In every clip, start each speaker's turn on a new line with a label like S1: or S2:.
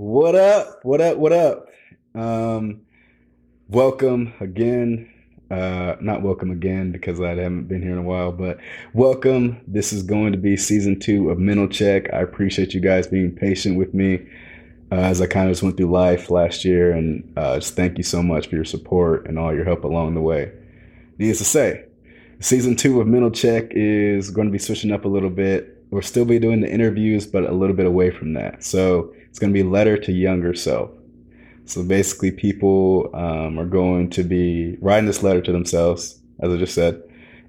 S1: What up? What up? What up? Um, welcome again. Uh, not welcome again because I haven't been here in a while, but welcome. This is going to be season two of Mental Check. I appreciate you guys being patient with me uh, as I kind of just went through life last year, and uh, just thank you so much for your support and all your help along the way. Needless to say, season two of Mental Check is going to be switching up a little bit we'll still be doing the interviews, but a little bit away from that. So it's going to be letter to younger self. So basically, people um, are going to be writing this letter to themselves, as I just said,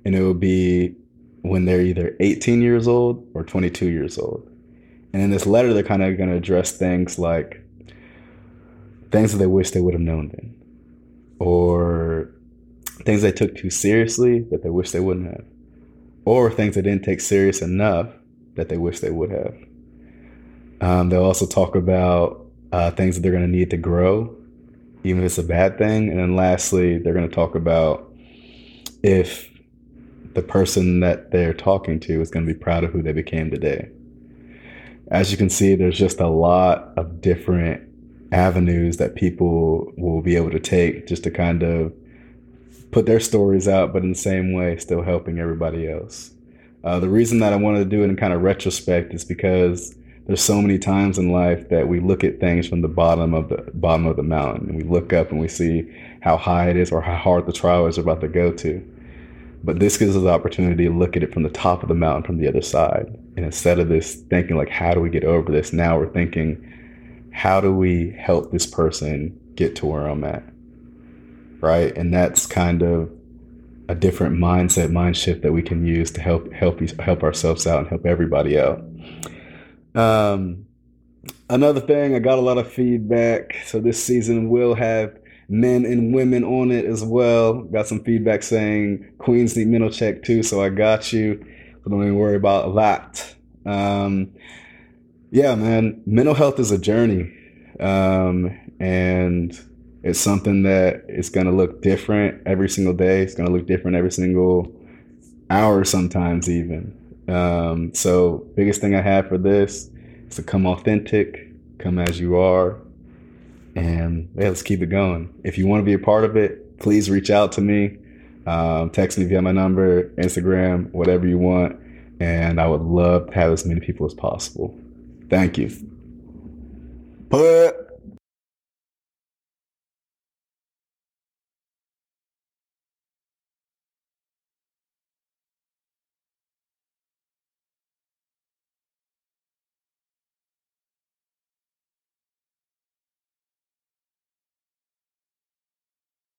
S1: and it will be when they're either 18 years old or 22 years old. And in this letter, they're kind of going to address things like things that they wish they would have known then, or things they took too seriously that they wish they wouldn't have, or things they didn't take serious enough that they wish they would have. Um, they'll also talk about uh, things that they're going to need to grow, even if it's a bad thing. And then lastly, they're going to talk about if the person that they're talking to is going to be proud of who they became today. As you can see, there's just a lot of different avenues that people will be able to take just to kind of put their stories out, but in the same way, still helping everybody else. Uh, the reason that I wanted to do it in kind of retrospect is because there's so many times in life that we look at things from the bottom of the bottom of the mountain and we look up and we see how high it is or how hard the trial is about to go to. But this gives us the opportunity to look at it from the top of the mountain from the other side. And instead of this thinking like, how do we get over this? Now we're thinking, how do we help this person get to where I'm at? Right. And that's kind of a different mindset, mind shift that we can use to help help help ourselves out and help everybody out. Um, another thing, I got a lot of feedback. So this season will have men and women on it as well. Got some feedback saying queens need mental check too, so I got you. So don't even worry about that. Um, yeah, man, mental health is a journey, um, and it's something that is going to look different every single day. It's going to look different every single hour, sometimes even. Um, so, biggest thing I have for this is to come authentic, come as you are, and yeah, let's keep it going. If you want to be a part of it, please reach out to me. Um, text me via my number, Instagram, whatever you want, and I would love to have as many people as possible. Thank you. Put